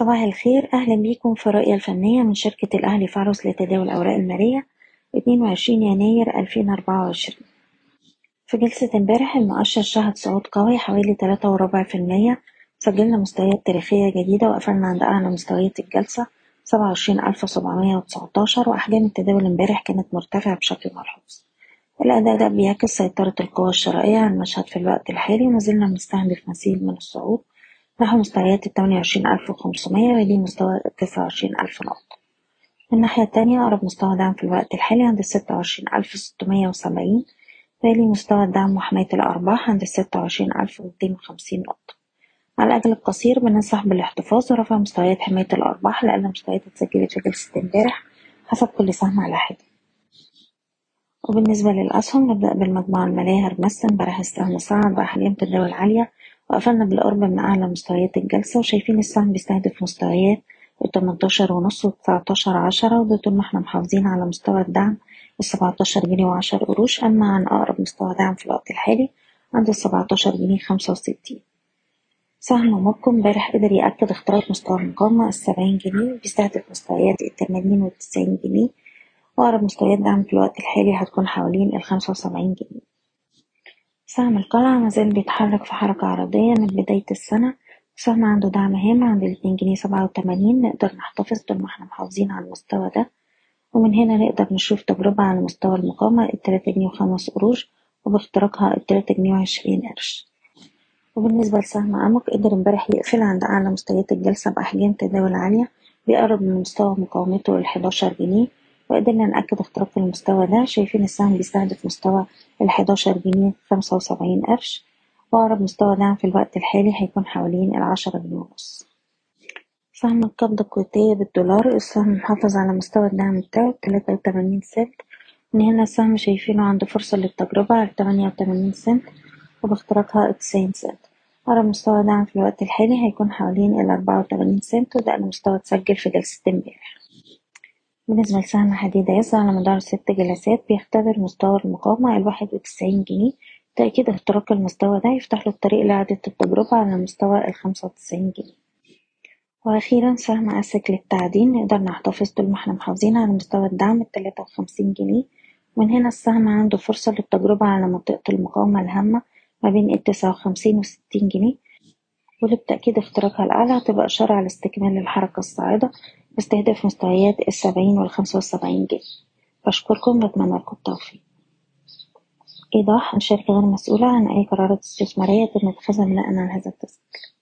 صباح الخير. أهلا بيكم في الرؤية الفنية من شركة الأهلي فارس لتداول الأوراق المالية 22 يناير 2024 في جلسة امبارح المؤشر شهد صعود قوي حوالي تلاتة وربع في المية سجلنا مستويات تاريخية جديدة وقفلنا عند أعلى مستويات الجلسة سبعة وعشرين ألف سبعمية وتسعتاشر. وأحجام التداول امبارح كانت مرتفعة بشكل ملحوظ. الأداء ده بيعكس سيطرة القوى الشرائية على المشهد في الوقت الحالي ومازلنا بنستهدف مثيل من الصعود نحو مستويات التمانية وعشرين ألف وخمسمية مستوى التسعة وعشرين ألف نقطة. من الناحية التانية أقرب مستوى دعم في الوقت الحالي عند الستة وعشرين ألف ستمية وسبعين تالي مستوى الدعم وحماية الأرباح عند الستة وعشرين ألف وخمسين نقطة. على الأجل القصير بننصح بالاحتفاظ ورفع مستويات حماية الأرباح لأقل مستويات اتسجلت في جلسة امبارح حسب كل سهم على حدة. وبالنسبة للأسهم نبدأ بالمجموعة المالية هرمس امبارح السهم صعد بأحجام تداول عالية وقفلنا بالقرب من أعلى مستويات الجلسة وشايفين السهم بيستهدف مستويات التمنتاشر ونص وتسعتاشر عشرة وده طول ما إحنا محافظين على مستوى الدعم السبعتاشر جنيه وعشر قروش أما عن أقرب مستوى دعم في الوقت الحالي عند السبعتاشر جنيه خمسة وستين. سهم موبكو امبارح قدر يأكد اختراق مستوى المقاومة السبعين جنيه وبيستهدف مستويات التمانين والتسعين جنيه وأقرب مستويات دعم في الوقت الحالي هتكون حوالين الخمسة وسبعين جنيه. سهم القلعة مازال بيتحرك في حركة عرضية من بداية السنة. السهم عنده دعم هام عند الاتنين جنيه سبعة وتمانين. نقدر نحتفظ طول ما إحنا محافظين على المستوى ده. ومن هنا نقدر نشوف تجربة على مستوى المقاومة التلاتة جنيه وخمس قروش وباختراقها التلاتة جنيه وعشرين قرش. وبالنسبة لسهم أمك قدر امبارح يقفل عند أعلى مستويات الجلسة بأحجام تداول عالية بيقرب من مستوى مقاومته الحداشر جنيه. وقدرنا نأكد اختراق المستوى ده. شايفين السهم بيستهدف مستوى الحداشر جنيه خمسة وسبعين قرش وأقرب مستوى دعم في الوقت الحالي هيكون حوالين العشرة جنيه ونص. سهم القبضة الكويتية بالدولار السهم محافظ على مستوى الدعم بتاعه تلاتة وتمانين سنت. من هنا السهم شايفينه عنده فرصة للتجربة على تمانية وتمانين سنت وباختراقها التسعين سنت. أقرب مستوى دعم في الوقت الحالي هيكون حوالين الأربعة وتمانين سنت وده أقل مستوى اتسجل في جلسة امبارح. بالنسبة لسهم حديد يسر على مدار ست جلسات بيختبر مستوى المقاومة الواحد وتسعين جنيه. تأكيد اختراق المستوى ده يفتح له الطريق لإعادة التجربة على مستوى الخمسة وتسعين جنيه. وأخيرا سهم أسك للتعدين. نقدر نحتفظ طول ما إحنا محافظين على مستوى الدعم التلاتة وخمسين جنيه. من هنا السهم عنده فرصة للتجربة على منطقة المقاومة الهامة ما بين التسعة وخمسين وستين جنيه. واللي بتأكيد اختراقها الأعلى هتبقى إشارة على استكمال الحركة الصاعدة. باستهداف مستويات السبعين والخمسة وسبعين جنيه. بشكركم بتمنى لكم التوفيق. إيضاح الشركة غير مسؤولة عن أي قرارات استثمارية يتم اتخاذها بناء على هذا التسجيل.